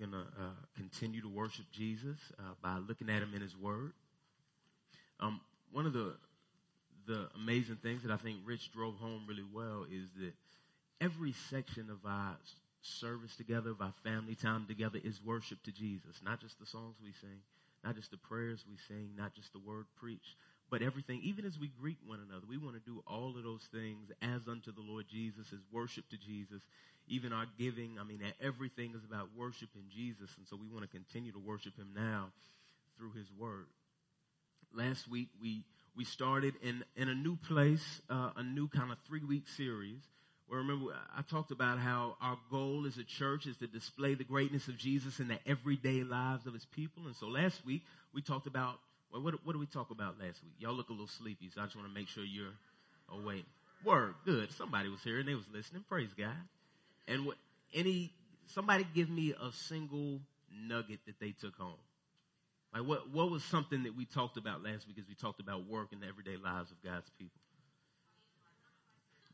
going to uh, continue to worship Jesus uh, by looking at him in his word. Um, one of the the amazing things that I think Rich drove home really well is that every section of our service together, of our family time together, is worship to Jesus. Not just the songs we sing, not just the prayers we sing, not just the word preached, but everything, even as we greet one another, we want to do all of those things as unto the Lord Jesus, as worship to Jesus. Even our giving, I mean, everything is about worshiping Jesus. And so we want to continue to worship him now through his word. Last week, we, we started in, in a new place, uh, a new kind of three week series. Where remember, I talked about how our goal as a church is to display the greatness of Jesus in the everyday lives of his people. And so last week, we talked about well, what, what did we talk about last week? Y'all look a little sleepy, so I just want to make sure you're awake. Word, good. Somebody was here and they was listening. Praise God. And what any somebody give me a single nugget that they took home. Like what what was something that we talked about last week as we talked about work in the everyday lives of God's people?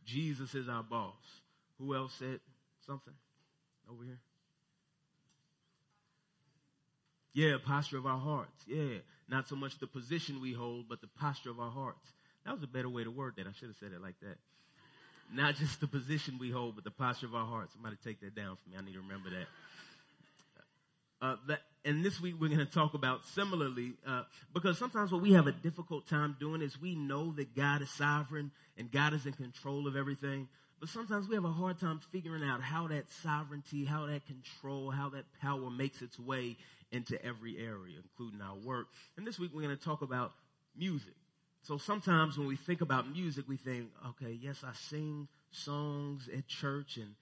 Jesus is our boss. Who else said something over here? Yeah, posture of our hearts. Yeah. Not so much the position we hold, but the posture of our hearts. That was a better way to word that. I should have said it like that. Not just the position we hold, but the posture of our hearts. Somebody take that down for me. I need to remember that. Uh, that and this week we're going to talk about similarly, uh, because sometimes what we have a difficult time doing is we know that God is sovereign and God is in control of everything. But sometimes we have a hard time figuring out how that sovereignty, how that control, how that power makes its way into every area, including our work. And this week we're going to talk about music. So sometimes when we think about music, we think, okay, yes, I sing songs at church and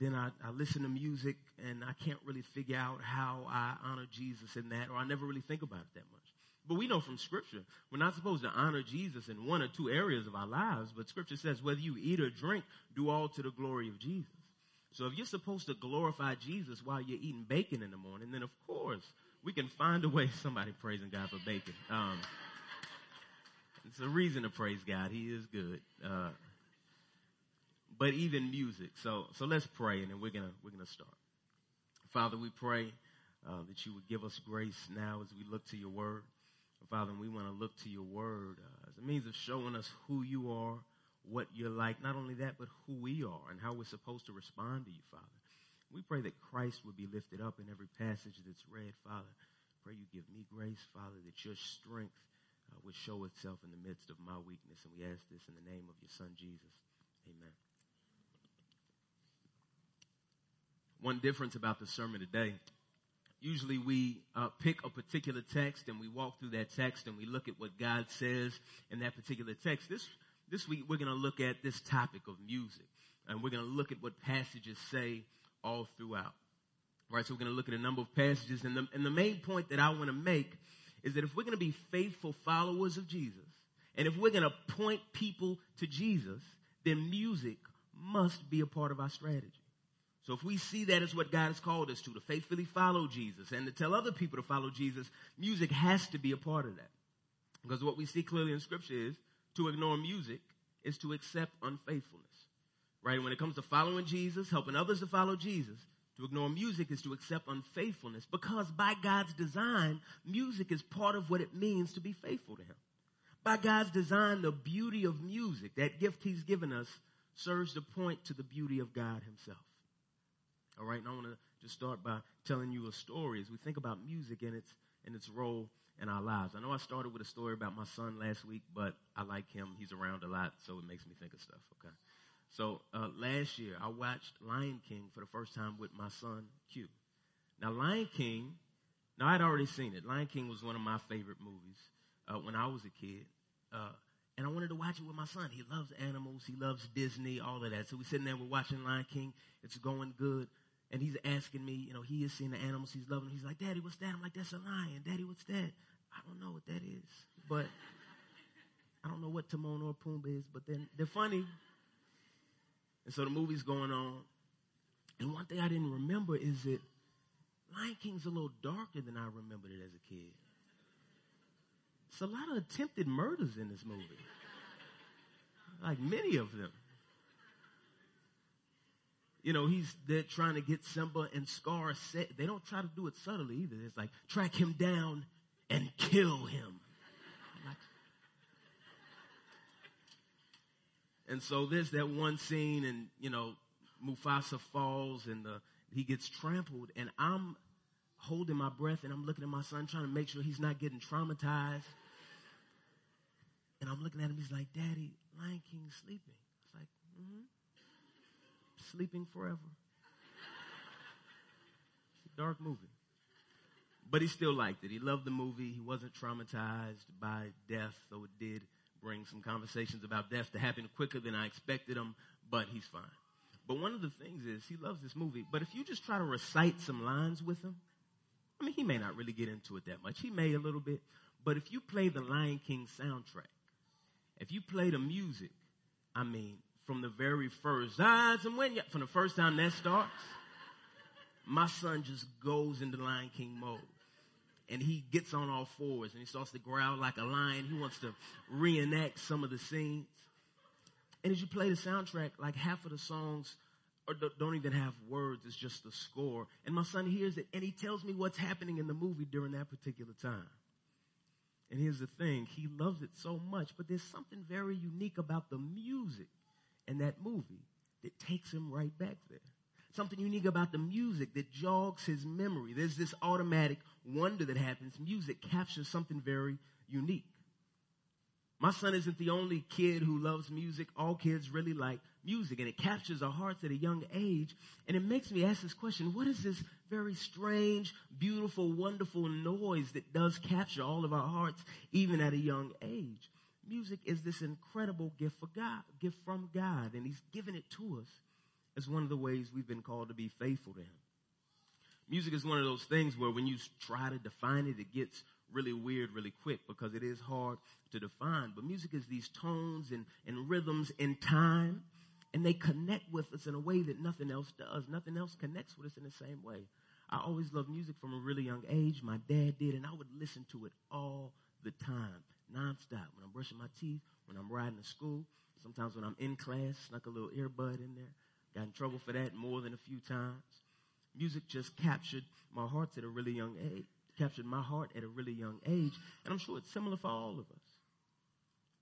then I, I, listen to music and I can't really figure out how I honor Jesus in that, or I never really think about it that much. But we know from scripture, we're not supposed to honor Jesus in one or two areas of our lives, but scripture says whether you eat or drink, do all to the glory of Jesus. So if you're supposed to glorify Jesus while you're eating bacon in the morning, then of course we can find a way somebody praising God for bacon. Um, it's a reason to praise God. He is good. Uh, but even music. So so let's pray and then we're gonna we're gonna start. Father, we pray uh, that you would give us grace now as we look to your word. Father, and we want to look to your word uh, as a means of showing us who you are, what you're like. Not only that, but who we are and how we're supposed to respond to you, Father. We pray that Christ would be lifted up in every passage that's read, Father. Pray you give me grace, Father, that your strength uh, would show itself in the midst of my weakness. And we ask this in the name of your Son, Jesus. Amen. One difference about the sermon today usually we uh, pick a particular text and we walk through that text and we look at what God says in that particular text. This this week we're going to look at this topic of music, and we're going to look at what passages say all throughout. Right, so we're going to look at a number of passages, and the, and the main point that I want to make is that if we're going to be faithful followers of Jesus, and if we're going to point people to Jesus, then music must be a part of our strategy. So if we see that as what God has called us to, to faithfully follow Jesus and to tell other people to follow Jesus, music has to be a part of that. Because what we see clearly in scripture is to ignore music is to accept unfaithfulness. Right? When it comes to following Jesus, helping others to follow Jesus, to ignore music is to accept unfaithfulness because by God's design, music is part of what it means to be faithful to Him. By God's design, the beauty of music, that gift He's given us, serves to point to the beauty of God Himself. All right, and I want to just start by telling you a story as we think about music and its and its role in our lives. I know I started with a story about my son last week, but I like him. He's around a lot, so it makes me think of stuff. Okay, so uh, last year I watched Lion King for the first time with my son Q. Now Lion King, now I'd already seen it. Lion King was one of my favorite movies uh, when I was a kid. Uh, and I wanted to watch it with my son. He loves animals. He loves Disney, all of that. So we're sitting there, we're watching Lion King. It's going good and he's asking me, you know, he is seeing the animals, he's loving them. He's like, Daddy, what's that? I'm like, that's a lion. Daddy, what's that? I don't know what that is. But I don't know what Timon or Pumbaa is, but then they're funny. And so the movie's going on. And one thing I didn't remember is that Lion King's a little darker than I remembered it as a kid. It's a lot of attempted murders in this movie. Like many of them. You know, he's there trying to get Simba and Scar set. They don't try to do it subtly either. It's like, track him down and kill him. and so there's that one scene and, you know, Mufasa falls and the, he gets trampled and I'm holding my breath and I'm looking at my son trying to make sure he's not getting traumatized. And I'm looking at him. He's like, Daddy, Lion King's sleeping. It's like, mm-hmm. Sleeping forever. Dark movie. But he still liked it. He loved the movie. He wasn't traumatized by death, though it did bring some conversations about death to happen quicker than I expected them, but he's fine. But one of the things is he loves this movie. But if you just try to recite some lines with him, I mean, he may not really get into it that much. He may a little bit. But if you play the Lion King soundtrack, if you play the music, I mean, from the very first, and when from the first time that starts, my son just goes into Lion King mode. And he gets on all fours and he starts to growl like a lion. He wants to reenact some of the scenes. And as you play the soundtrack, like half of the songs don't even have words. It's just the score. And my son hears it and he tells me what's happening in the movie during that particular time. And here's the thing. He loves it so much, but there's something very unique about the music in that movie that takes him right back there. Something unique about the music that jogs his memory. There's this automatic wonder that happens. Music captures something very unique. My son isn't the only kid who loves music. All kids really like music and it captures our hearts at a young age. And it makes me ask this question, what is this very strange, beautiful, wonderful noise that does capture all of our hearts even at a young age? Music is this incredible gift for God, gift from God, and He's given it to us as one of the ways we've been called to be faithful to Him. Music is one of those things where when you try to define it, it gets really weird really quick because it is hard to define. But music is these tones and, and rhythms in time, and they connect with us in a way that nothing else does. Nothing else connects with us in the same way. I always loved music from a really young age. My dad did, and I would listen to it all the time, nonstop. When I'm brushing my teeth, when I'm riding to school, sometimes when I'm in class, snuck a little earbud in there. Got in trouble for that more than a few times. Music just captured my heart at a really young age captured my heart at a really young age. And I'm sure it's similar for all of us.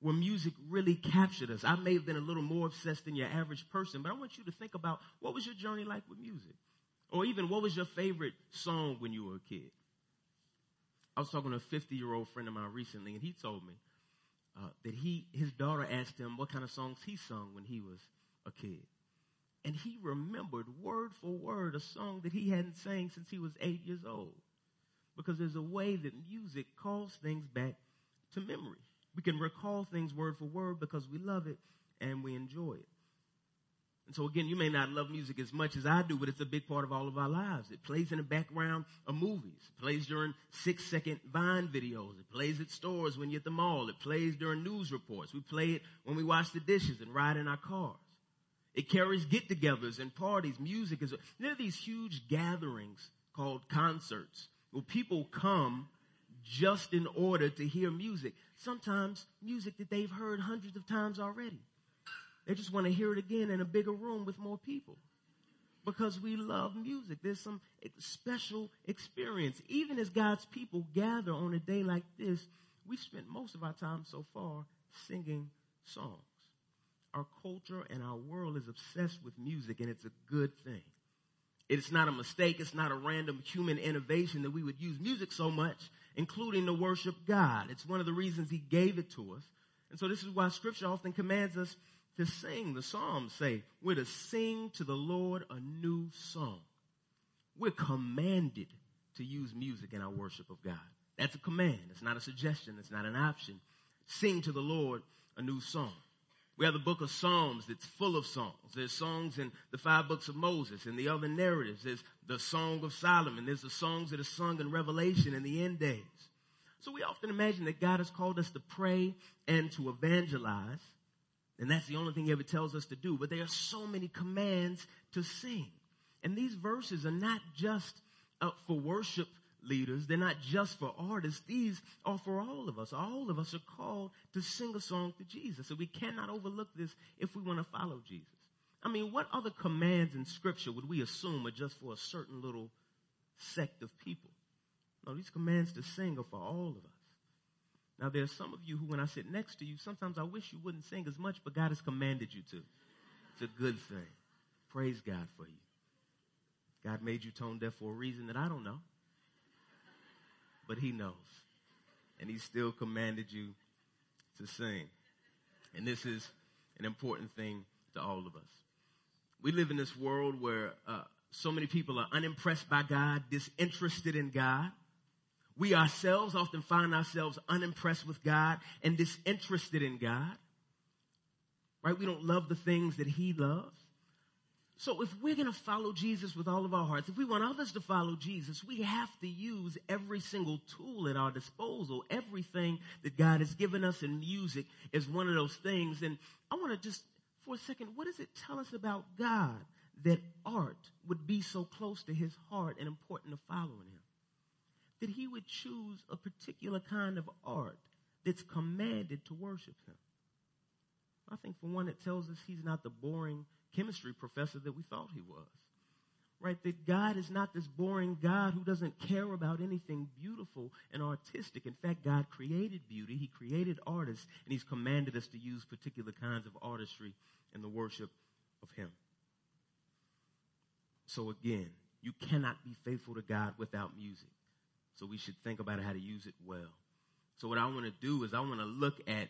Where music really captured us. I may have been a little more obsessed than your average person, but I want you to think about what was your journey like with music? Or even what was your favorite song when you were a kid? I was talking to a 50 year old friend of mine recently, and he told me uh, that he his daughter asked him what kind of songs he sung when he was a kid. And he remembered word for word a song that he hadn't sang since he was eight years old because there's a way that music calls things back to memory. We can recall things word for word because we love it and we enjoy it. And so again, you may not love music as much as I do, but it's a big part of all of our lives. It plays in the background of movies. It plays during six second Vine videos. It plays at stores when you're at the mall. It plays during news reports. We play it when we wash the dishes and ride in our cars. It carries get-togethers and parties. Music is, there are these huge gatherings called concerts well, people come just in order to hear music. Sometimes music that they've heard hundreds of times already. They just want to hear it again in a bigger room with more people. Because we love music. There's some special experience. Even as God's people gather on a day like this, we spent most of our time so far singing songs. Our culture and our world is obsessed with music and it's a good thing. It's not a mistake. It's not a random human innovation that we would use music so much, including to worship God. It's one of the reasons He gave it to us. And so this is why scripture often commands us to sing. The Psalms say we're to sing to the Lord a new song. We're commanded to use music in our worship of God. That's a command. It's not a suggestion. It's not an option. Sing to the Lord a new song. We have the book of Psalms that's full of songs. There's songs in the five books of Moses and the other narratives. There's the Song of Solomon. There's the songs that are sung in Revelation in the end days. So we often imagine that God has called us to pray and to evangelize. And that's the only thing he ever tells us to do. But there are so many commands to sing. And these verses are not just uh, for worship leaders. They're not just for artists. These are for all of us. All of us are called to sing a song to Jesus. So we cannot overlook this if we want to follow Jesus. I mean, what other commands in scripture would we assume are just for a certain little sect of people? No, these commands to sing are for all of us. Now, there are some of you who, when I sit next to you, sometimes I wish you wouldn't sing as much, but God has commanded you to. It's a good thing. Praise God for you. God made you tone deaf for a reason that I don't know, but He knows. And He still commanded you to sing. And this is an important thing to all of us. We live in this world where uh, so many people are unimpressed by God, disinterested in God. We ourselves often find ourselves unimpressed with God and disinterested in God. Right? We don't love the things that He loves. So if we're going to follow Jesus with all of our hearts, if we want others to follow Jesus, we have to use every single tool at our disposal. Everything that God has given us in music is one of those things. And I want to just, for a second, what does it tell us about God that art would be so close to his heart and important to following him? That he would choose a particular kind of art that's commanded to worship him. I think for one, it tells us he's not the boring chemistry professor that we thought he was. Right? That God is not this boring God who doesn't care about anything beautiful and artistic. In fact, God created beauty. He created artists and he's commanded us to use particular kinds of artistry in the worship of him. So again, you cannot be faithful to God without music. So we should think about how to use it well. So what I want to do is I want to look at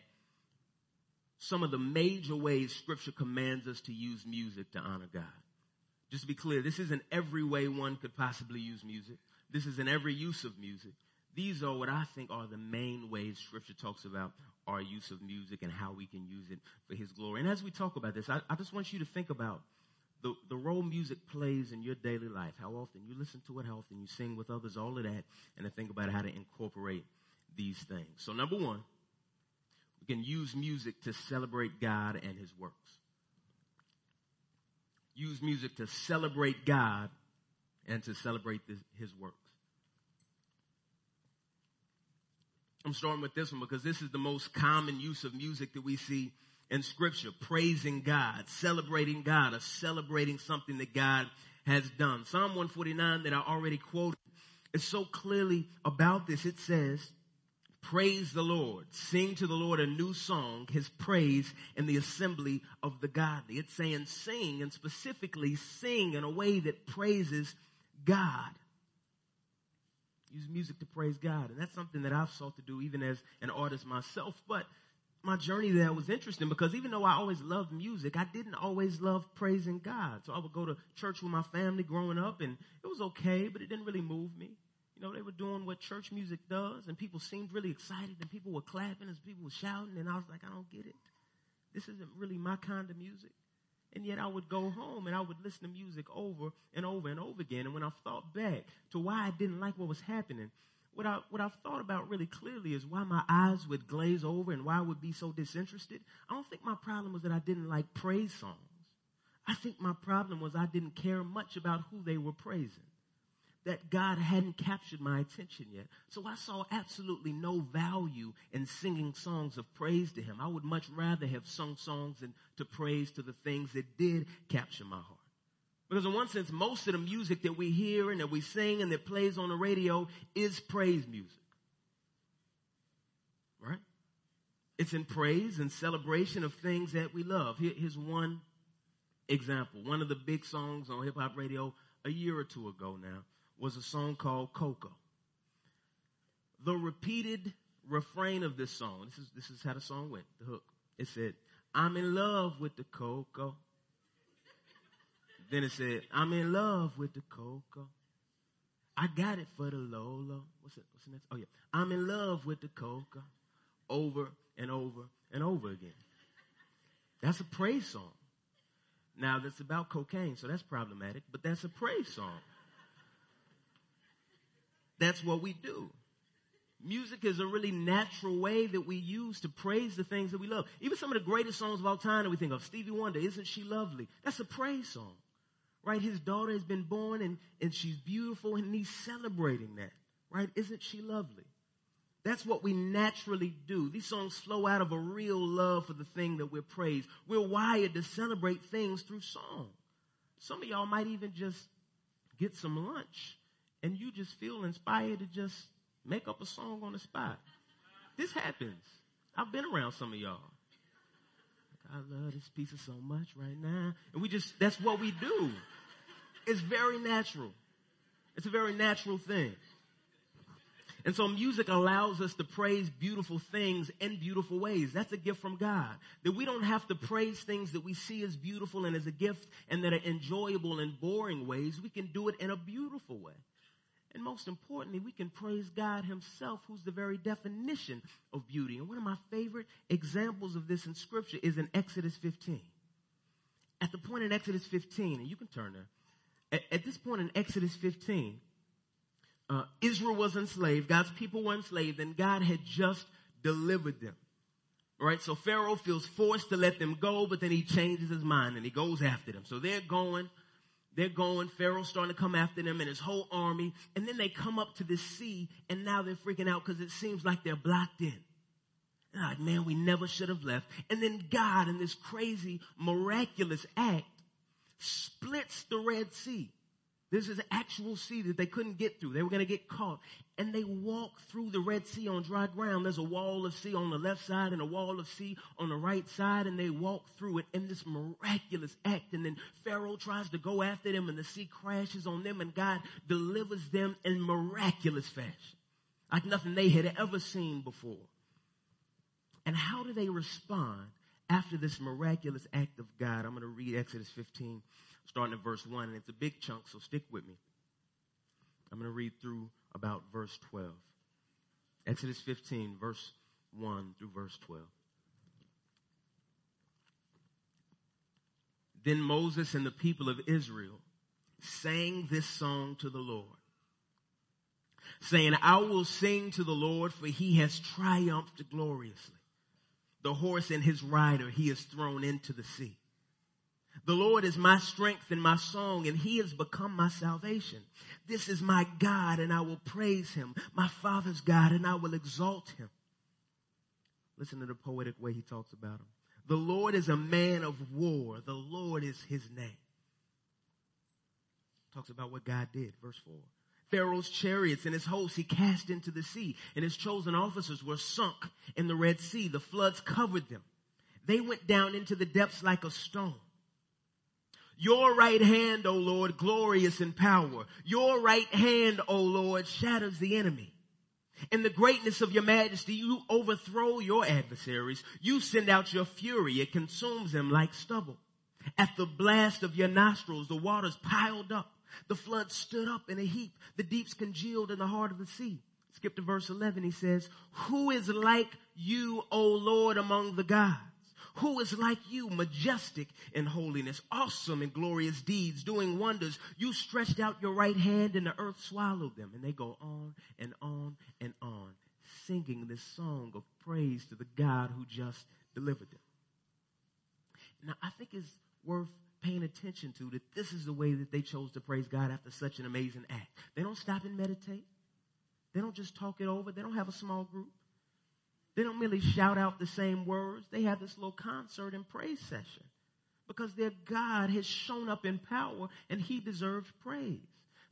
some of the major ways scripture commands us to use music to honor God. Just to be clear, this isn't every way one could possibly use music. This is in every use of music. These are what I think are the main ways scripture talks about our use of music and how we can use it for his glory. And as we talk about this, I, I just want you to think about the, the role music plays in your daily life, how often you listen to it, how often you sing with others, all of that, and to think about how to incorporate these things. So number one, we can use music to celebrate God and His works. Use music to celebrate God and to celebrate this, His works. I'm starting with this one because this is the most common use of music that we see in scripture. Praising God, celebrating God, or celebrating something that God has done. Psalm 149 that I already quoted is so clearly about this. It says, Praise the Lord. Sing to the Lord a new song, his praise in the assembly of the godly. It's saying sing and specifically sing in a way that praises God. Use music to praise God. And that's something that I've sought to do even as an artist myself. But my journey there was interesting because even though I always loved music, I didn't always love praising God. So I would go to church with my family growing up and it was okay, but it didn't really move me. You know, they were doing what church music does, and people seemed really excited, and people were clapping as people were shouting, and I was like, I don't get it. This isn't really my kind of music. And yet I would go home and I would listen to music over and over and over again. And when I thought back to why I didn't like what was happening, what I what I've thought about really clearly is why my eyes would glaze over and why I would be so disinterested. I don't think my problem was that I didn't like praise songs. I think my problem was I didn't care much about who they were praising that God hadn't captured my attention yet. So I saw absolutely no value in singing songs of praise to him. I would much rather have sung songs and to praise to the things that did capture my heart. Because in one sense, most of the music that we hear and that we sing and that plays on the radio is praise music. Right? It's in praise and celebration of things that we love. Here, here's one example. One of the big songs on hip hop radio a year or two ago now was a song called Coco. The repeated refrain of this song, this is, this is how the song went, the hook. It said, I'm in love with the Coco. Then it said, I'm in love with the Coco. I got it for the Lolo. What's it? What's the next? Oh yeah. I'm in love with the Coco. Over and over and over again. That's a praise song. Now that's about cocaine, so that's problematic, but that's a praise song. That's what we do. Music is a really natural way that we use to praise the things that we love. Even some of the greatest songs of all time that we think of, Stevie Wonder, Isn't She Lovely? That's a praise song, right? His daughter has been born and, and she's beautiful and he's celebrating that, right? Isn't she lovely? That's what we naturally do. These songs flow out of a real love for the thing that we're praised. We're wired to celebrate things through song. Some of y'all might even just get some lunch and you just feel inspired to just make up a song on the spot. This happens. I've been around some of y'all. I love this pizza so much right now. And we just, that's what we do. It's very natural. It's a very natural thing. And so music allows us to praise beautiful things in beautiful ways. That's a gift from God. That we don't have to praise things that we see as beautiful and as a gift and that are enjoyable in boring ways. We can do it in a beautiful way. And most importantly, we can praise God himself, who's the very definition of beauty. And one of my favorite examples of this in scripture is in Exodus 15. At the point in Exodus 15, and you can turn there. At, at this point in Exodus 15, uh, Israel was enslaved, God's people were enslaved, and God had just delivered them. All right, so Pharaoh feels forced to let them go, but then he changes his mind and he goes after them. So they're going, they're going, Pharaoh's starting to come after them and his whole army, and then they come up to the sea, and now they're freaking out because it seems like they're blocked in. Like, man, we never should have left. And then God, in this crazy, miraculous act, splits the Red Sea. This is actual sea that they couldn't get through. They were going to get caught. And they walk through the Red Sea on dry ground. There's a wall of sea on the left side and a wall of sea on the right side. And they walk through it in this miraculous act. And then Pharaoh tries to go after them and the sea crashes on them and God delivers them in miraculous fashion. Like nothing they had ever seen before. And how do they respond after this miraculous act of God? I'm going to read Exodus 15 starting at verse 1, and it's a big chunk, so stick with me. I'm going to read through about verse 12. Exodus 15, verse 1 through verse 12. Then Moses and the people of Israel sang this song to the Lord, saying, I will sing to the Lord, for he has triumphed gloriously. The horse and his rider he has thrown into the sea. The Lord is my strength and my song, and he has become my salvation. This is my God, and I will praise him, my Father's God, and I will exalt him. Listen to the poetic way he talks about him. The Lord is a man of war. The Lord is his name. Talks about what God did. Verse 4. Pharaoh's chariots and his hosts he cast into the sea, and his chosen officers were sunk in the Red Sea. The floods covered them. They went down into the depths like a stone. Your right hand, O Lord, glorious in power. Your right hand, O Lord, shatters the enemy. In the greatness of your majesty, you overthrow your adversaries. You send out your fury. It consumes them like stubble. At the blast of your nostrils, the waters piled up. The flood stood up in a heap. The deeps congealed in the heart of the sea. Skip to verse 11. He says, who is like you, O Lord, among the gods? Who is like you, majestic in holiness, awesome in glorious deeds, doing wonders? You stretched out your right hand and the earth swallowed them. And they go on and on and on, singing this song of praise to the God who just delivered them. Now, I think it's worth paying attention to that this is the way that they chose to praise God after such an amazing act. They don't stop and meditate. They don't just talk it over. They don't have a small group. They don't merely shout out the same words. They have this little concert and praise session because their God has shown up in power and he deserves praise.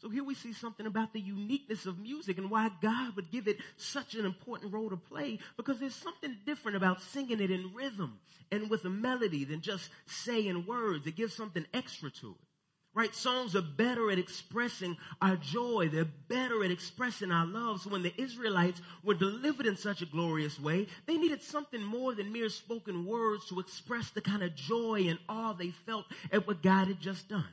So here we see something about the uniqueness of music and why God would give it such an important role to play because there's something different about singing it in rhythm and with a melody than just saying words. It gives something extra to it. Right? Songs are better at expressing our joy. They're better at expressing our love. So when the Israelites were delivered in such a glorious way, they needed something more than mere spoken words to express the kind of joy and awe they felt at what God had just done.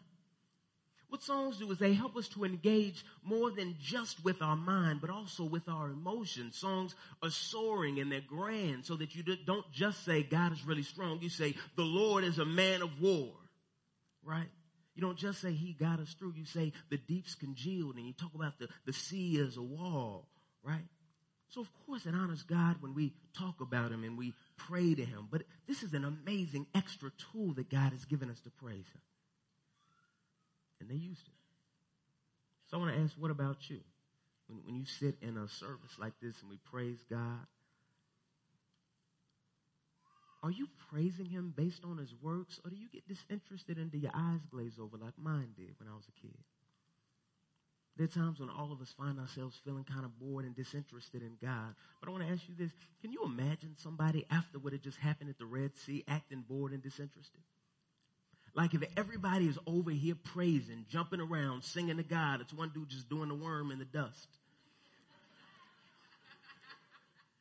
What songs do is they help us to engage more than just with our mind, but also with our emotions. Songs are soaring and they're grand so that you don't just say God is really strong. You say the Lord is a man of war, right? You don't just say he got us through. You say the deep's congealed and you talk about the, the sea as a wall, right? So of course it honors God when we talk about him and we pray to him. But this is an amazing extra tool that God has given us to praise him. And they used it. So I want to ask, what about you? when, when you sit in a service like this and we praise God, are you praising him based on his works or do you get disinterested and do your eyes glaze over like mine did when I was a kid? There are times when all of us find ourselves feeling kind of bored and disinterested in God. But I want to ask you this. Can you imagine somebody after what had just happened at the Red Sea acting bored and disinterested? Like if everybody is over here praising, jumping around, singing to God, it's one dude just doing the worm in the dust.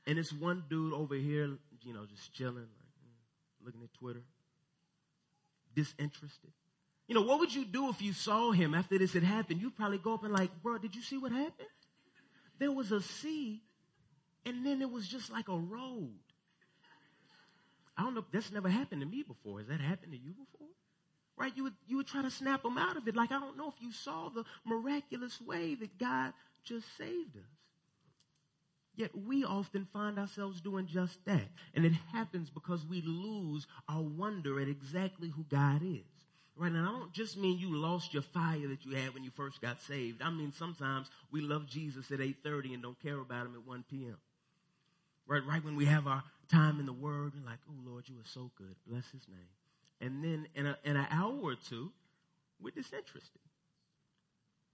And it's one dude over here, you know, just chilling, looking at Twitter, disinterested. You know, what would you do if you saw him after this had happened? You'd probably go up and like, bro, did you see what happened? There was a sea and then it was just like a road. I don't know. That's never happened to me before. Has that happened to you before? Right? You would, you would try to snap them out of it. Like, I don't know if you saw the miraculous way that God just saved us. Yet we often find ourselves doing just that. And it happens because we lose our wonder at exactly who God is. Right now, I don't just mean you lost your fire that you had when you first got saved. I mean sometimes we love Jesus at 8:30 and don't care about him at 1 p.m. Right, right when we have our time in the Word, we're like, "Oh Lord, you are so good. Bless His name." And then in, a, in an hour or two, we're disinterested.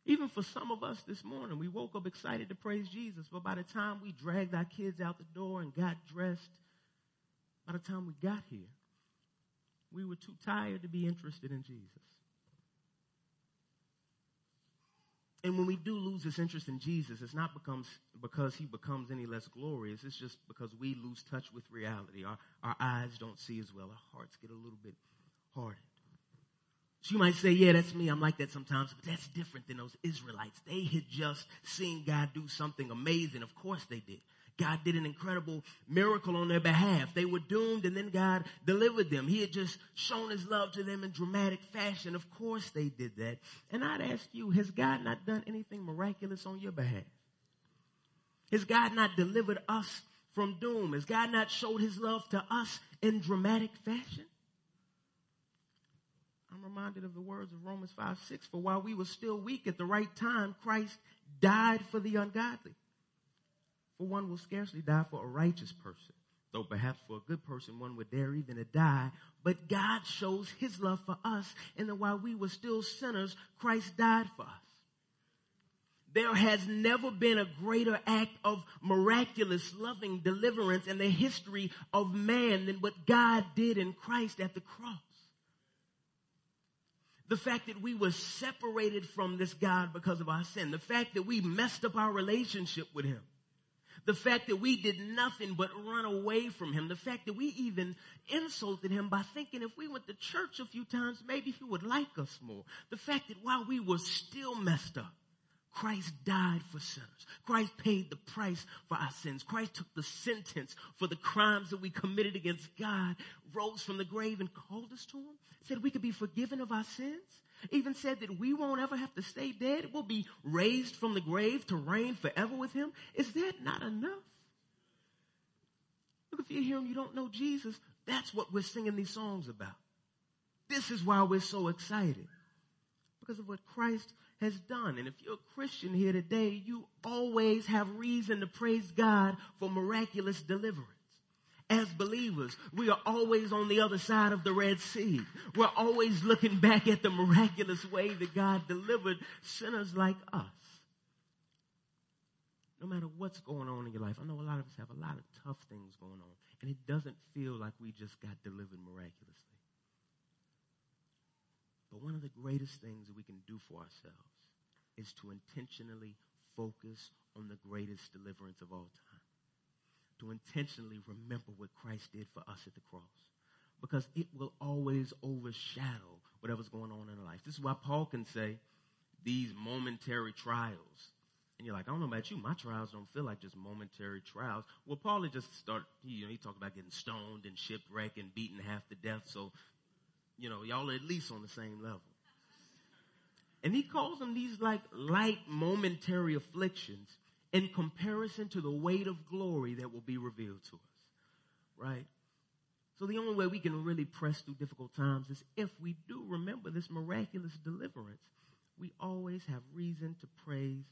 Even for some of us this morning, we woke up excited to praise Jesus, but by the time we dragged our kids out the door and got dressed, by the time we got here, we were too tired to be interested in Jesus. And when we do lose this interest in Jesus, it's not becomes, because he becomes any less glorious. It's just because we lose touch with reality. Our, our eyes don't see as well. Our hearts get a little bit hardened. So you might say, yeah, that's me. I'm like that sometimes, but that's different than those Israelites. They had just seen God do something amazing. Of course they did. God did an incredible miracle on their behalf. They were doomed and then God delivered them. He had just shown his love to them in dramatic fashion. Of course they did that. And I'd ask you, has God not done anything miraculous on your behalf? Has God not delivered us from doom? Has God not showed his love to us in dramatic fashion? I'm reminded of the words of Romans 5 6. For while we were still weak at the right time, Christ died for the ungodly. For one will scarcely die for a righteous person, though perhaps for a good person one would dare even to die. But God shows his love for us, and that while we were still sinners, Christ died for us. There has never been a greater act of miraculous loving deliverance in the history of man than what God did in Christ at the cross. The fact that we were separated from this God because of our sin. The fact that we messed up our relationship with Him. The fact that we did nothing but run away from him. The fact that we even insulted him by thinking if we went to church a few times, maybe he would like us more. The fact that while we were still messed up, Christ died for sinners. Christ paid the price for our sins. Christ took the sentence for the crimes that we committed against God, rose from the grave and called us to him, said we could be forgiven of our sins even said that we won't ever have to stay dead. We'll be raised from the grave to reign forever with him. Is that not enough? Look, if you're here and you don't know Jesus, that's what we're singing these songs about. This is why we're so excited. Because of what Christ has done. And if you're a Christian here today, you always have reason to praise God for miraculous deliverance as believers, we are always on the other side of the Red Sea. We're always looking back at the miraculous way that God delivered sinners like us. No matter what's going on in your life, I know a lot of us have a lot of tough things going on, and it doesn't feel like we just got delivered miraculously. But one of the greatest things that we can do for ourselves is to intentionally focus on the greatest deliverance of all time to intentionally remember what Christ did for us at the cross. Because it will always overshadow whatever's going on in our life. This is why Paul can say these momentary trials. And you're like, I don't know about you, my trials don't feel like just momentary trials. Well, Paul had just started, you know, he talked about getting stoned and shipwrecked and beaten half to death. So, you know, y'all are at least on the same level. And he calls them these like light momentary afflictions in comparison to the weight of glory that will be revealed to us. Right? So the only way we can really press through difficult times is if we do remember this miraculous deliverance. We always have reason to praise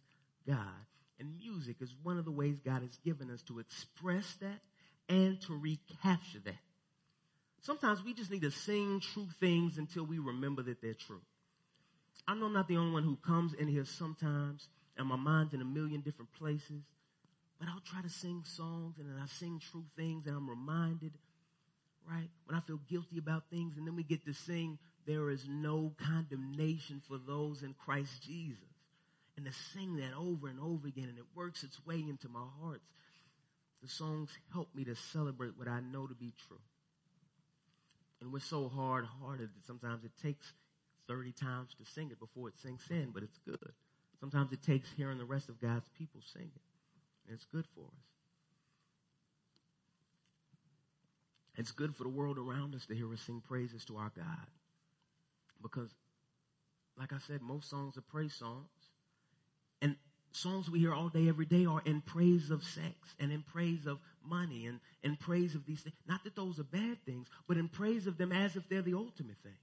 God. And music is one of the ways God has given us to express that and to recapture that. Sometimes we just need to sing true things until we remember that they're true. I know I'm not the only one who comes in here sometimes and my mind's in a million different places, but I'll try to sing songs and then I sing true things and I'm reminded, right? When I feel guilty about things and then we get to sing, there is no condemnation for those in Christ Jesus. And to sing that over and over again and it works its way into my heart. The songs help me to celebrate what I know to be true. And we're so hard hearted that sometimes it takes 30 times to sing it before it sinks in, but it's good. Sometimes it takes hearing the rest of God's people sing it. And it's good for us. It's good for the world around us to hear us sing praises to our God. Because, like I said, most songs are praise songs. And songs we hear all day, every day are in praise of sex and in praise of money and in praise of these things. Not that those are bad things, but in praise of them as if they're the ultimate things.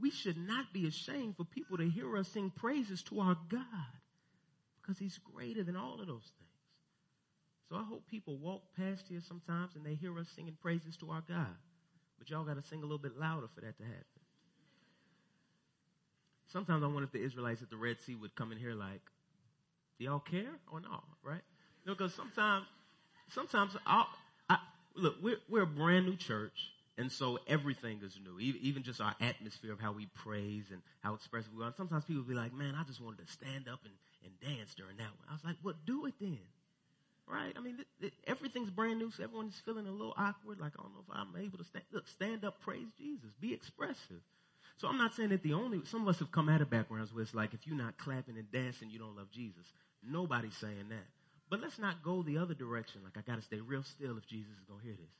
We should not be ashamed for people to hear us sing praises to our God because he's greater than all of those things. So I hope people walk past here sometimes and they hear us singing praises to our God. But y'all got to sing a little bit louder for that to happen. Sometimes I wonder if the Israelites at the Red Sea would come in here like, do y'all care or not? Right? Because sometimes, sometimes I'll, I, look, we're, we're a brand new church. And so everything is new, even just our atmosphere of how we praise and how expressive we are. Sometimes people be like, man, I just wanted to stand up and, and dance during that one. I was like, well, do it then. Right? I mean, th- th- everything's brand new, so everyone's feeling a little awkward. Like, I don't know if I'm able to stand. Look, stand up, praise Jesus, be expressive. So I'm not saying that the only, some of us have come out of backgrounds where it's like, if you're not clapping and dancing, you don't love Jesus. Nobody's saying that. But let's not go the other direction. Like, I got to stay real still if Jesus is going to hear this.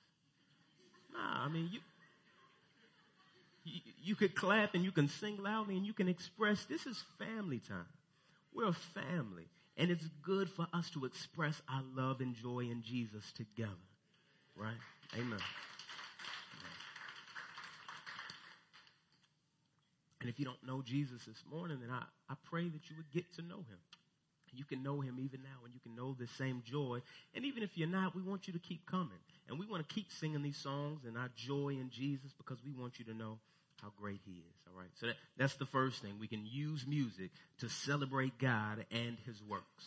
Nah, I mean, you, you, you could clap and you can sing loudly and you can express. This is family time. We're a family. And it's good for us to express our love and joy in Jesus together. Right? Amen. And if you don't know Jesus this morning, then I, I pray that you would get to know him. You can know him even now and you can know the same joy. And even if you're not, we want you to keep coming. And we want to keep singing these songs and our joy in Jesus because we want you to know how great he is. All right. So that, that's the first thing. We can use music to celebrate God and his works.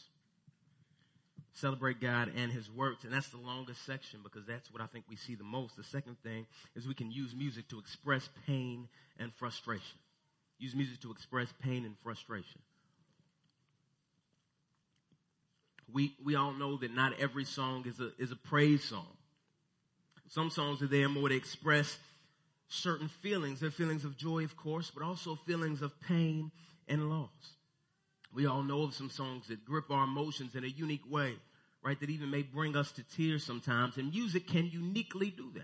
Celebrate God and his works. And that's the longest section because that's what I think we see the most. The second thing is we can use music to express pain and frustration use music to express pain and frustration. We, we all know that not every song is a, is a praise song. Some songs are there more to express certain feelings. They're feelings of joy, of course, but also feelings of pain and loss. We all know of some songs that grip our emotions in a unique way, right? That even may bring us to tears sometimes. And music can uniquely do that.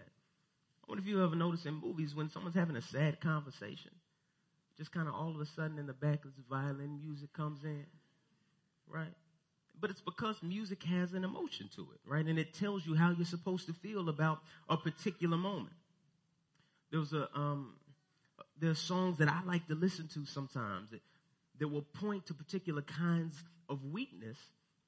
I wonder if you ever notice in movies when someone's having a sad conversation just kind of all of a sudden in the back the violin music comes in, right? But it's because music has an emotion to it, right? And it tells you how you're supposed to feel about a particular moment. There was a, um, there's songs that I like to listen to sometimes that, that will point to particular kinds of weakness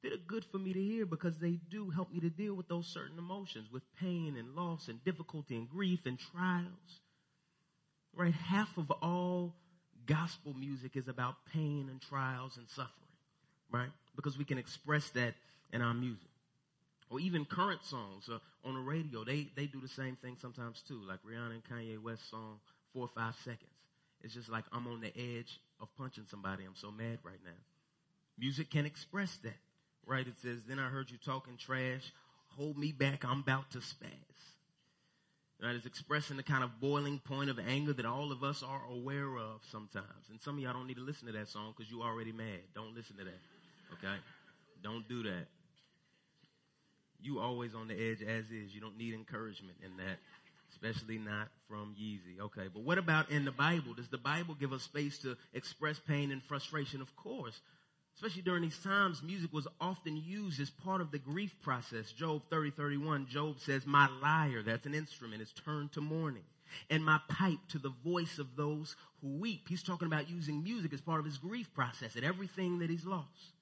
that are good for me to hear because they do help me to deal with those certain emotions, with pain and loss and difficulty and grief and trials. Right? Half of all gospel music is about pain and trials and suffering, right? Because we can express that in our music. Or even current songs uh, on the radio, they, they do the same thing sometimes too, like Rihanna and Kanye West song, Four or Five Seconds. It's just like I'm on the edge of punching somebody. I'm so mad right now. Music can express that, right? It says, then I heard you talking trash. Hold me back. I'm about to spaz. Right? It's expressing the kind of boiling point of anger that all of us are aware of sometimes. And some of y'all don't need to listen to that song because you're already mad. Don't listen to that. Okay? Don't do that. You always on the edge as is. You don't need encouragement in that, especially not from Yeezy. Okay, but what about in the Bible? Does the Bible give us space to express pain and frustration? Of course. Especially during these times, music was often used as part of the grief process. Job 30, 31, Job says, my lyre, that's an instrument, is turned to mourning. And my pipe to the voice of those who weep. He's talking about using music as part of his grief process at everything that he's lost.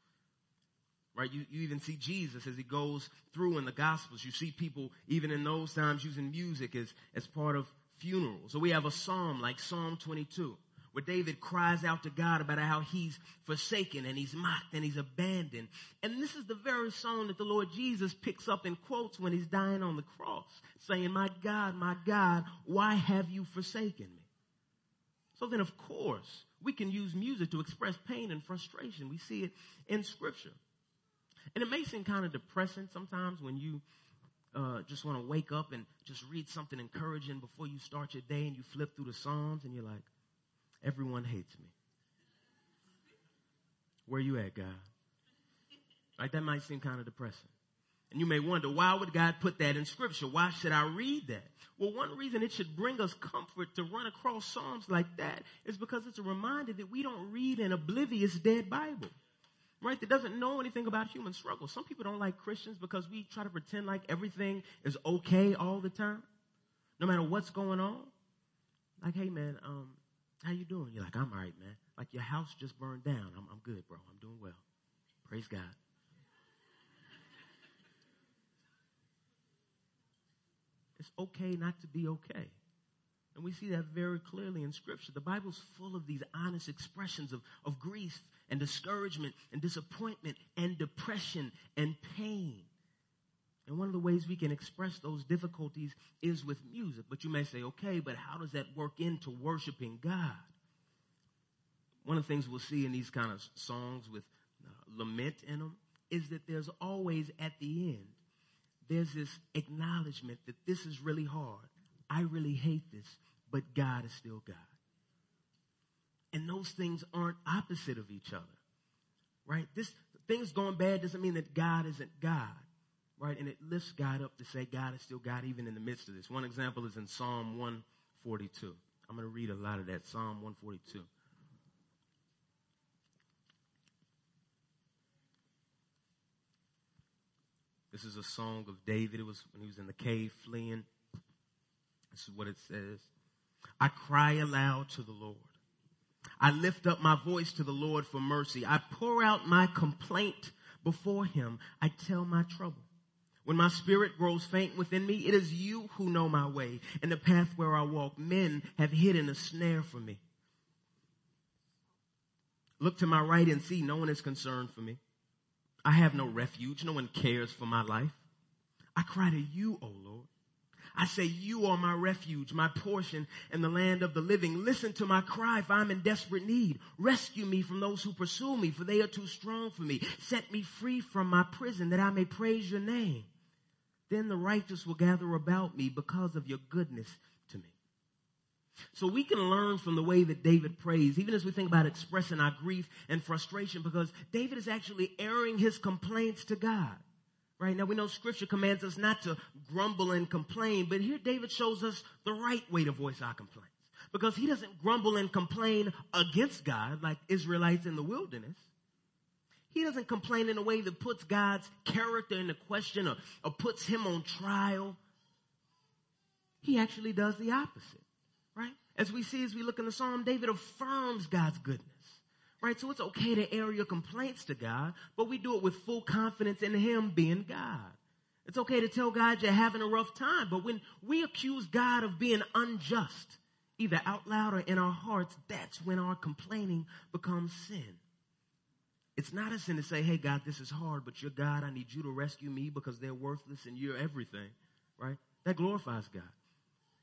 right? You, you even see Jesus as he goes through in the Gospels. You see people, even in those times, using music as, as part of funerals. So we have a psalm like Psalm 22 where David cries out to God about how he's forsaken and he's mocked and he's abandoned. And this is the very song that the Lord Jesus picks up and quotes when he's dying on the cross, saying, My God, my God, why have you forsaken me? So then, of course, we can use music to express pain and frustration. We see it in scripture. And it may seem kind of depressing sometimes when you uh, just want to wake up and just read something encouraging before you start your day and you flip through the Psalms and you're like, everyone hates me. Where you at, God? Right? That might seem kind of depressing. And you may wonder, why would God put that in scripture? Why should I read that? Well, one reason it should bring us comfort to run across Psalms like that is because it's a reminder that we don't read an oblivious dead Bible. Right? That doesn't know anything about human struggle. Some people don't like Christians because we try to pretend like everything is okay all the time. No matter what's going on. Like, hey man, um, how you doing? You're like, I'm all right, man. Like your house just burned down. I'm, I'm good, bro. I'm doing well. Praise God. It's okay not to be okay. And we see that very clearly in Scripture. The Bible's full of these honest expressions of, of grief and discouragement and disappointment and depression and pain. And one of the ways we can express those difficulties is with music. But you may say, okay, but how does that work into worshiping God? One of the things we'll see in these kind of songs with uh, lament in them is that there's always at the end there's this acknowledgement that this is really hard. I really hate this, but God is still God. And those things aren't opposite of each other, right? This things going bad doesn't mean that God isn't God, right? And it lifts God up to say God is still God even in the midst of this. One example is in Psalm 142. I'm going to read a lot of that. Psalm 142. This is a song of David. It was when he was in the cave fleeing. This is what it says. I cry aloud to the Lord. I lift up my voice to the Lord for mercy. I pour out my complaint before him. I tell my trouble. When my spirit grows faint within me, it is you who know my way and the path where I walk. Men have hidden a snare for me. Look to my right and see no one is concerned for me. I have no refuge. No one cares for my life. I cry to you, O Lord. I say, you are my refuge, my portion in the land of the living. Listen to my cry if I'm in desperate need. Rescue me from those who pursue me, for they are too strong for me. Set me free from my prison that I may praise your name. Then the righteous will gather about me because of your goodness to me. so we can learn from the way that David prays, even as we think about expressing our grief and frustration, because David is actually airing his complaints to God. Right now we know scripture commands us not to grumble and complain, but here David shows us the right way to voice our complaints. Because he doesn't grumble and complain against God like Israelites in the wilderness. He doesn't complain in a way that puts God's character into question or, or puts him on trial. He actually does the opposite right? As we see as we look in the Psalm, David affirms God's goodness. Right? So it's okay to air your complaints to God, but we do it with full confidence in Him being God. It's okay to tell God you're having a rough time, but when we accuse God of being unjust, either out loud or in our hearts, that's when our complaining becomes sin. It's not a sin to say, hey, God, this is hard, but you're God. I need you to rescue me because they're worthless and you're everything, right? That glorifies God.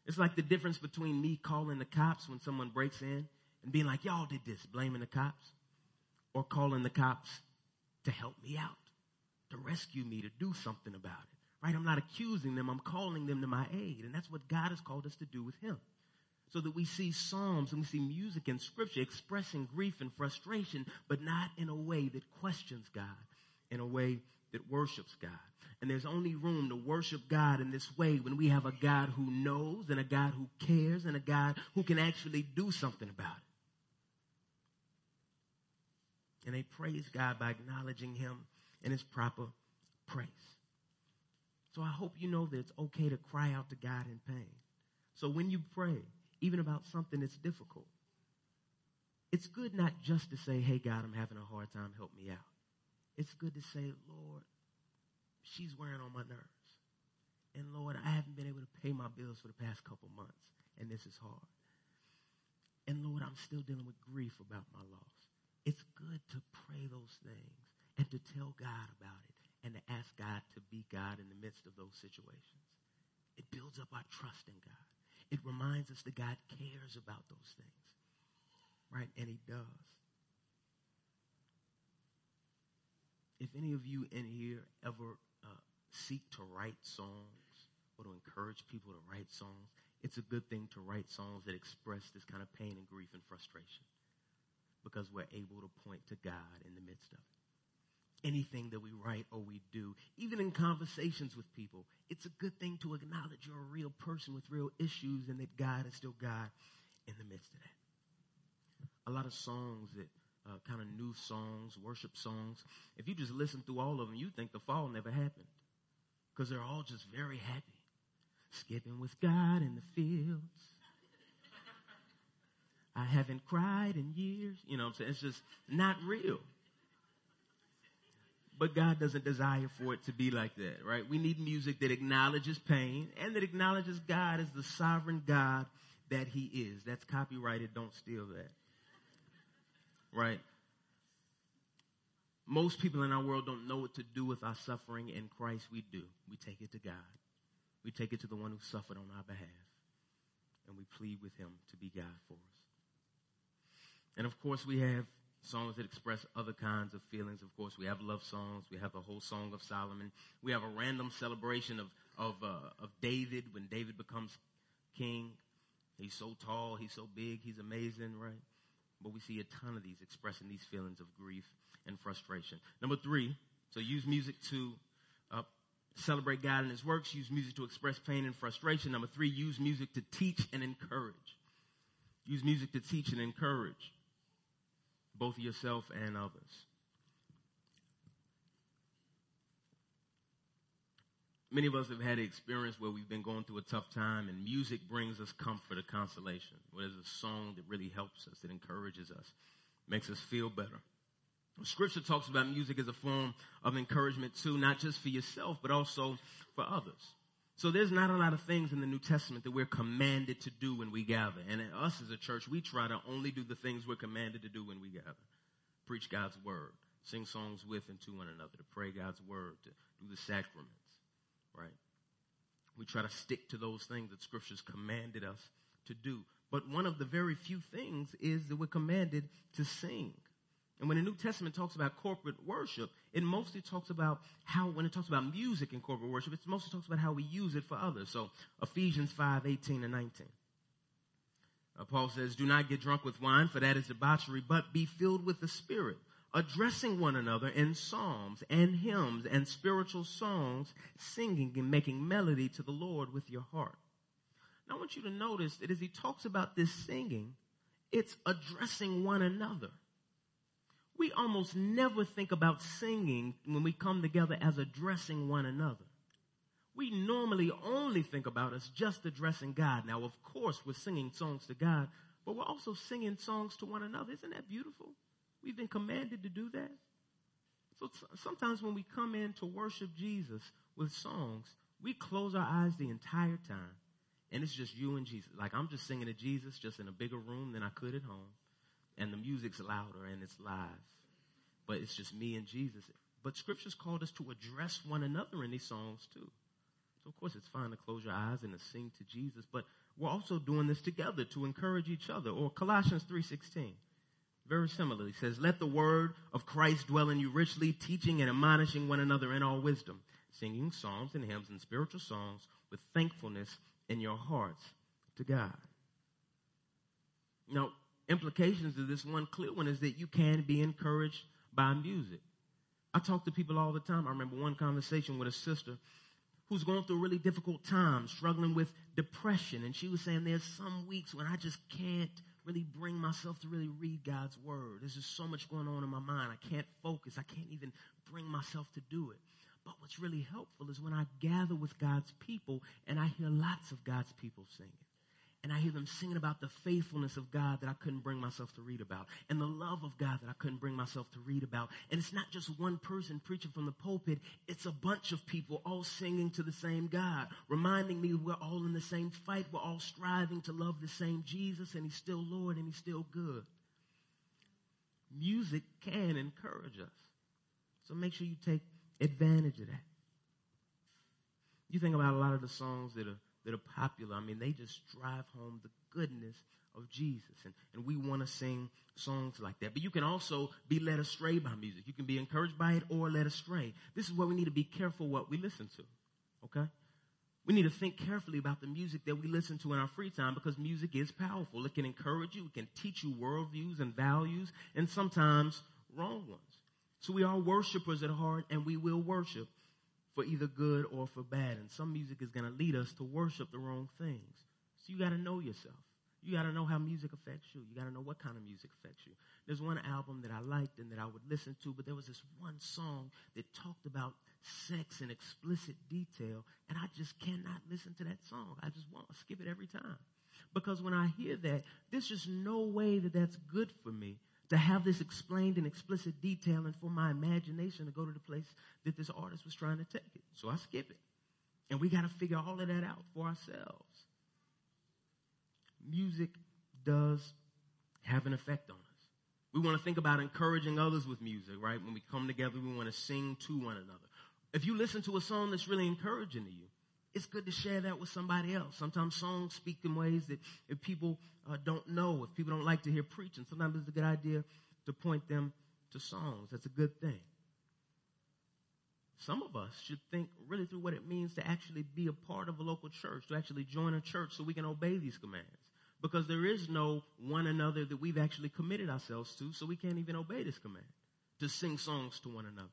It's like the difference between me calling the cops when someone breaks in and being like, y'all did this, blaming the cops, or calling the cops to help me out, to rescue me, to do something about it. Right? I'm not accusing them, I'm calling them to my aid. And that's what God has called us to do with Him. So that we see Psalms and we see music and scripture expressing grief and frustration, but not in a way that questions God, in a way that worships God. And there's only room to worship God in this way when we have a God who knows and a God who cares and a God who can actually do something about it. And they praise God by acknowledging him in his proper praise. So I hope you know that it's okay to cry out to God in pain. So when you pray, even about something that's difficult, it's good not just to say, hey, God, I'm having a hard time, help me out. it's good to say, Lord, she's wearing on my nerves. And Lord, I haven't been able to pay my bills for the past couple months, and this is hard. And Lord, I'm still dealing with grief about my loss. It's good to pray those things and to tell God about it and to ask God to be God in the midst of those situations. It builds up our trust in God. It reminds us that God cares about those things. Right? And He does. If any of you in here ever uh, seek to write songs or to encourage people to write songs, it's a good thing to write songs that express this kind of pain and grief and frustration because we're able to point to God in the midst of it anything that we write or we do, even in conversations with people, it's a good thing to acknowledge you're a real person with real issues and that God is still God in the midst of that. A lot of songs that uh, kind of new songs, worship songs, if you just listen through all of them, you think the fall never happened because they're all just very happy. Skipping with God in the fields. I haven't cried in years. You know what I'm saying? It's just not real. But God doesn't desire for it to be like that, right? We need music that acknowledges pain and that acknowledges God as the sovereign God that He is. That's copyrighted. Don't steal that. Right? Most people in our world don't know what to do with our suffering. In Christ, we do. We take it to God. We take it to the one who suffered on our behalf. And we plead with Him to be God for us. And of course, we have songs that express other kinds of feelings. Of course, we have love songs. We have the whole Song of Solomon. We have a random celebration of of uh, of David when David becomes king. He's so tall. He's so big. He's amazing, right? But we see a ton of these expressing these feelings of grief and frustration. Number three, so use music to uh, celebrate God and His works. Use music to express pain and frustration. Number three, use music to teach and encourage. Use music to teach and encourage both yourself and others. Many of us have had an experience where we've been going through a tough time and music brings us comfort or consolation. Where there's a song that really helps us, that encourages us, makes us feel better. Scripture talks about music as a form of encouragement too, not just for yourself, but also for others. So there's not a lot of things in the New Testament that we're commanded to do when we gather. And us as a church, we try to only do the things we're commanded to do when we gather. Preach God's word, sing songs with and to one another, to pray God's word, to do the sacraments, right? We try to stick to those things that scriptures commanded us to do. But one of the very few things is that we're commanded to sing. And when the New Testament talks about corporate worship, it mostly talks about how, when it talks about music in corporate worship, it mostly talks about how we use it for others. So Ephesians 5, 18 and 19. Uh, Paul says, do not get drunk with wine, for that is debauchery, but be filled with the Spirit, addressing one another in psalms and hymns and spiritual songs, singing and making melody to the Lord with your heart. Now I want you to notice that as he talks about this singing, it's addressing one another we almost never think about singing when we come together as addressing one another. We normally only think about us just addressing God. Now, of course, we're singing songs to God, but we're also singing songs to one another. Isn't that beautiful? We've been commanded to do that. So sometimes when we come in to worship Jesus with songs, we close our eyes the entire time. And it's just you and Jesus. Like I'm just singing to Jesus just in a bigger room than I could at home and the music's louder and it's live. But it's just me and Jesus. But scriptures called us to address one another in these songs too. So of course it's fine to close your eyes and to sing to Jesus, but we're also doing this together to encourage each other. Or Colossians 3:16. Very similarly says, "Let the word of Christ dwell in you richly, teaching and admonishing one another in all wisdom, singing psalms and hymns and spiritual songs with thankfulness in your hearts to God." Now, implications of this one clear one is that you can be encouraged by music. I talk to people all the time. I remember one conversation with a sister who's going through a really difficult time, struggling with depression. And she was saying there's some weeks when I just can't really bring myself to really read God's word. There's just so much going on in my mind. I can't focus. I can't even bring myself to do it. But what's really helpful is when I gather with God's people and I hear lots of God's people singing and I hear them singing about the faithfulness of God that I couldn't bring myself to read about, and the love of God that I couldn't bring myself to read about. And it's not just one person preaching from the pulpit, it's a bunch of people all singing to the same God, reminding me we're all in the same fight, we're all striving to love the same Jesus, and He's still Lord and He's still good. Music can encourage us. So make sure you take advantage of that. You think about a lot of the songs that are that are popular. I mean, they just drive home the goodness of Jesus. And, and we want to sing songs like that. But you can also be led astray by music. You can be encouraged by it or led astray. This is where we need to be careful what we listen to. Okay? We need to think carefully about the music that we listen to in our free time because music is powerful. It can encourage you. It can teach you worldviews and values and sometimes wrong ones. So we are worshipers at heart and we will worship for either good or for bad. And some music is going to lead us to worship the wrong things. So you got to know yourself. You got to know how music affects you. You got to know what kind of music affects you. There's one album that I liked and that I would listen to, but there was this one song that talked about sex in explicit detail, and I just cannot listen to that song. I just want to skip it every time. Because when I hear that, there's just no way that that's good for me to have this explained in explicit detail and for my imagination to go to the place that this artist was trying to take it. So I skip it. And we got to figure all of that out for ourselves. Music does have an effect on us. We want to think about encouraging others with music, right? When we come together, we want to sing to one another. If you listen to a song that's really encouraging to you, it's good to share that with somebody else. Sometimes songs speak in ways that if people uh, don't know, if people don't like to hear preaching, sometimes it's a good idea to point them to songs. That's a good thing. Some of us should think really through what it means to actually be a part of a local church, to actually join a church so we can obey these commands. Because there is no one another that we've actually committed ourselves to, so we can't even obey this command to sing songs to one another.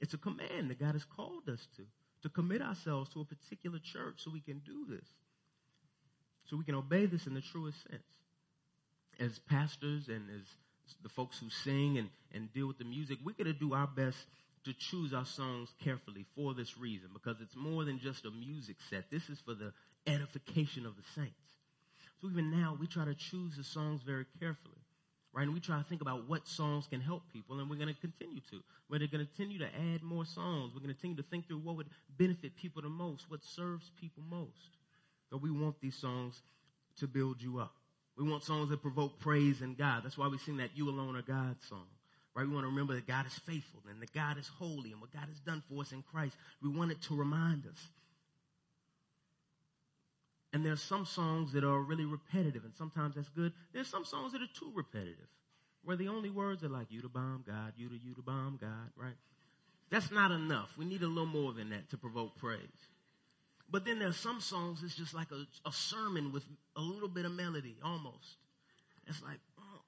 It's a command that God has called us to to commit ourselves to a particular church so we can do this. So we can obey this in the truest sense. As pastors and as the folks who sing and, and deal with the music, we're going to do our best to choose our songs carefully for this reason because it's more than just a music set. This is for the edification of the saints. So even now, we try to choose the songs very carefully right? And we try to think about what songs can help people, and we're going to continue to. We're going to continue to add more songs. We're going to continue to think through what would benefit people the most, what serves people most. But we want these songs to build you up. We want songs that provoke praise in God. That's why we sing that You Alone Are God song. Right? We want to remember that God is faithful and that God is holy and what God has done for us in Christ. We want it to remind us. And there's some songs that are really repetitive, and sometimes that's good. There's some songs that are too repetitive, where the only words are like, you to bomb God, you to, you to bomb God, right? That's not enough. We need a little more than that to provoke praise. But then there's some songs, it's just like a, a sermon with a little bit of melody, almost. It's like, oh,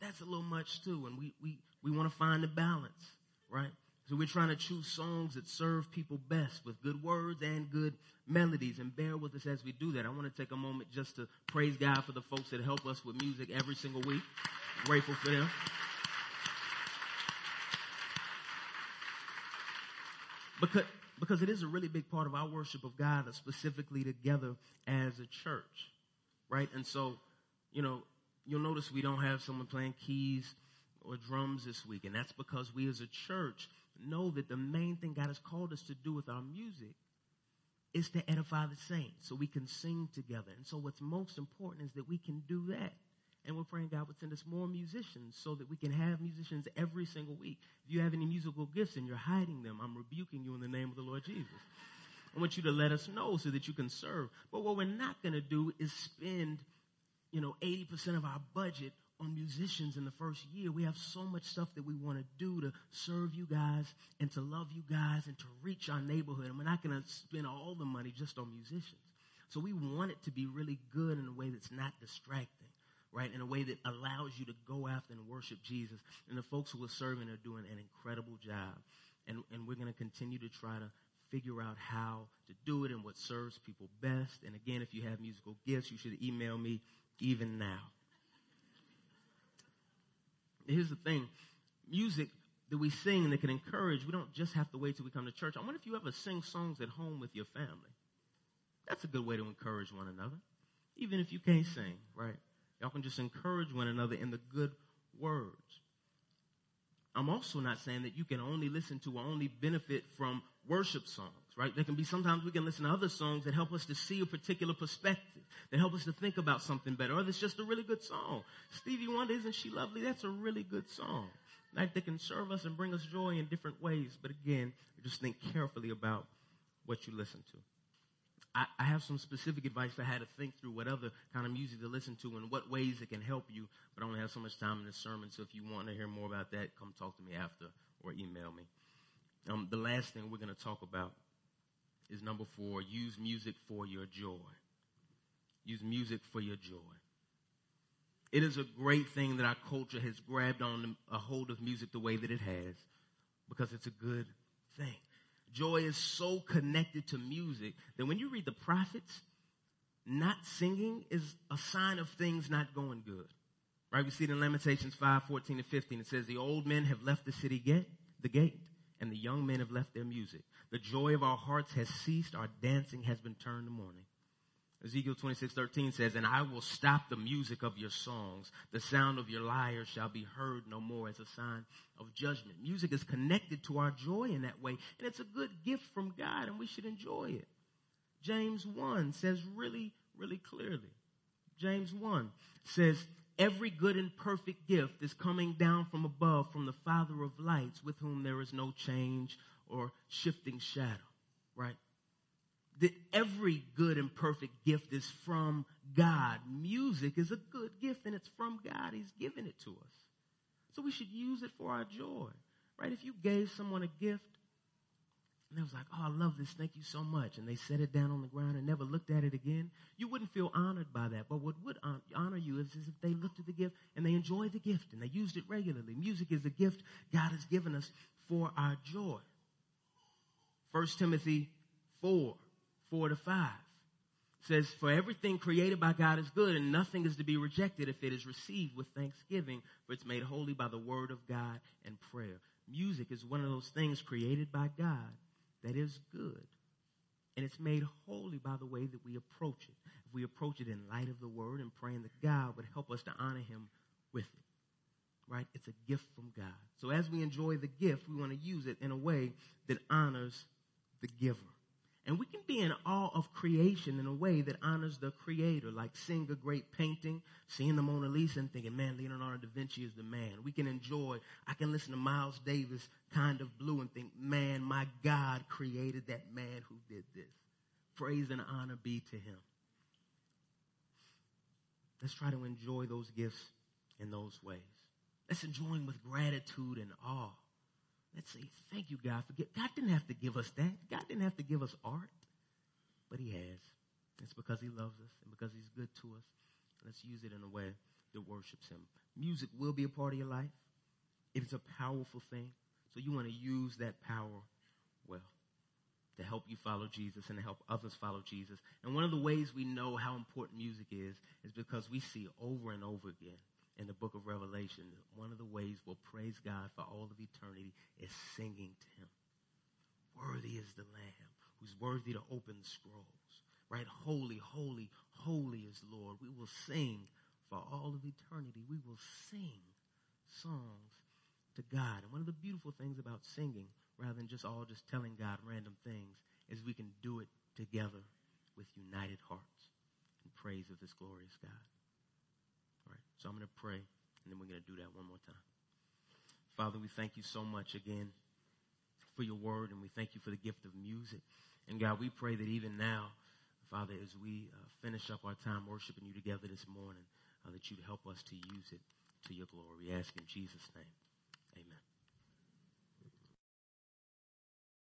that's a little much too. And we, we, we want to find the balance, right? So we're trying to choose songs that serve people best with good words and good melodies. And bear with us as we do that. I want to take a moment just to praise God for the folks that help us with music every single week. Grateful for them. Because, because it is a really big part of our worship of God, specifically together as a church, right? And so, you know, you'll notice we don't have someone playing keys or drums this week, and that's because we as a church know that the main thing God has called us to do with our music is to edify the saints so we can sing together. And so what's most important is that we can do that. And we're praying God would send us more musicians so that we can have musicians every single week. If you have any musical gifts and you're hiding them, I'm rebuking you in the name of the Lord Jesus. I want you to let us know so that you can serve. But what we're not going to do is spend, you know, 80% of our budget on musicians in the first year. We have so much stuff that we want to do to serve you guys and to love you guys and to reach our neighborhood. And we're not going to spend all the money just on musicians. So we want it to be really good in a way that's not distracting, right? In a way that allows you to go after and worship Jesus. And the folks who are serving are doing an incredible job. And, and we're going to continue to try to figure out how to do it and what serves people best. And again, if you have musical gifts, you should email me even now here's the thing music that we sing that can encourage, we don't just have to wait till we come to church. I wonder if you ever sing songs at home with your family. That's a good way to encourage one another. even if you can't sing, right? Y'all can just encourage one another in the good words. I'm also not saying that you can only listen to or only benefit from worship songs, right? There can be sometimes we can listen to other songs that help us to see a particular perspective, that help us to think about something better, or it's just a really good song. Stevie Wonder, isn't she lovely? That's a really good song. Like they can serve us and bring us joy in different ways. But again, just think carefully about what you listen to. I, I have some specific advice for how to think through what other kind of music to listen to and what ways it can help you, but I only have so much time in this sermon, so if you want to hear more about that, come talk to me after or email me. Um, the last thing we're going to talk about is number four, use music for your joy. Use music for your joy. It is a great thing that our culture has grabbed on a hold of music the way that it has because it's a good thing. Joy is so connected to music that when you read the prophets, not singing is a sign of things not going good. Right? We see it in Lamentations 5, 14 and 15. It says, the old men have left the city gate, the gate, and the young men have left their music. The joy of our hearts has ceased. Our dancing has been turned to mourning. Ezekiel 26, 13 says, And I will stop the music of your songs. The sound of your lyres shall be heard no more as a sign of judgment. Music is connected to our joy in that way, and it's a good gift from God, and we should enjoy it. James 1 says really, really clearly. James 1 says, Every good and perfect gift is coming down from above from the Father of lights, with whom there is no change or shifting shadow. Right? that every good and perfect gift is from God. Music is a good gift and it's from God. He's given it to us. So we should use it for our joy, right? If you gave someone a gift and they was like, oh, I love this. Thank you so much. And they set it down on the ground and never looked at it again. You wouldn't feel honored by that. But what would honor you is, is if they looked at the gift and they enjoyed the gift and they used it regularly. Music is a gift God has given us for our joy. First Timothy 4 4 to 5 says, For everything created by God is good, and nothing is to be rejected if it is received with thanksgiving, for it's made holy by the word of God and prayer. Music is one of those things created by God that is good. And it's made holy by the way that we approach it. If we approach it in light of the word and praying that God would help us to honor him with it. Right? It's a gift from God. So as we enjoy the gift, we want to use it in a way that honors the giver. And we can be in awe of creation in a way that honors the creator, like seeing a great painting, seeing the Mona Lisa and thinking, man, Leonardo da Vinci is the man. We can enjoy, I can listen to Miles Davis, kind of blue, and think, man, my God created that man who did this. Praise and honor be to him. Let's try to enjoy those gifts in those ways. Let's enjoy them with gratitude and awe. Let's say, thank you, God, for God didn't have to give us that. God didn't have to give us art, but He has. It's because He loves us and because He's good to us. Let's use it in a way that worships Him. Music will be a part of your life. It is a powerful thing. So you want to use that power well to help you follow Jesus and to help others follow Jesus. And one of the ways we know how important music is is because we see over and over again in the book of Revelation, one of the ways we'll praise God for all of eternity is singing to him. Worthy is the Lamb who's worthy to open the scrolls, right? Holy, holy, holy is Lord. We will sing for all of eternity. We will sing songs to God. And one of the beautiful things about singing, rather than just all just telling God random things, is we can do it together with united hearts in praise of this glorious God. So I'm going to pray, and then we're going to do that one more time. Father, we thank you so much again for your word, and we thank you for the gift of music. And God, we pray that even now, Father, as we uh, finish up our time worshiping you together this morning, uh, that you'd help us to use it to your glory. We ask in Jesus' name. Amen.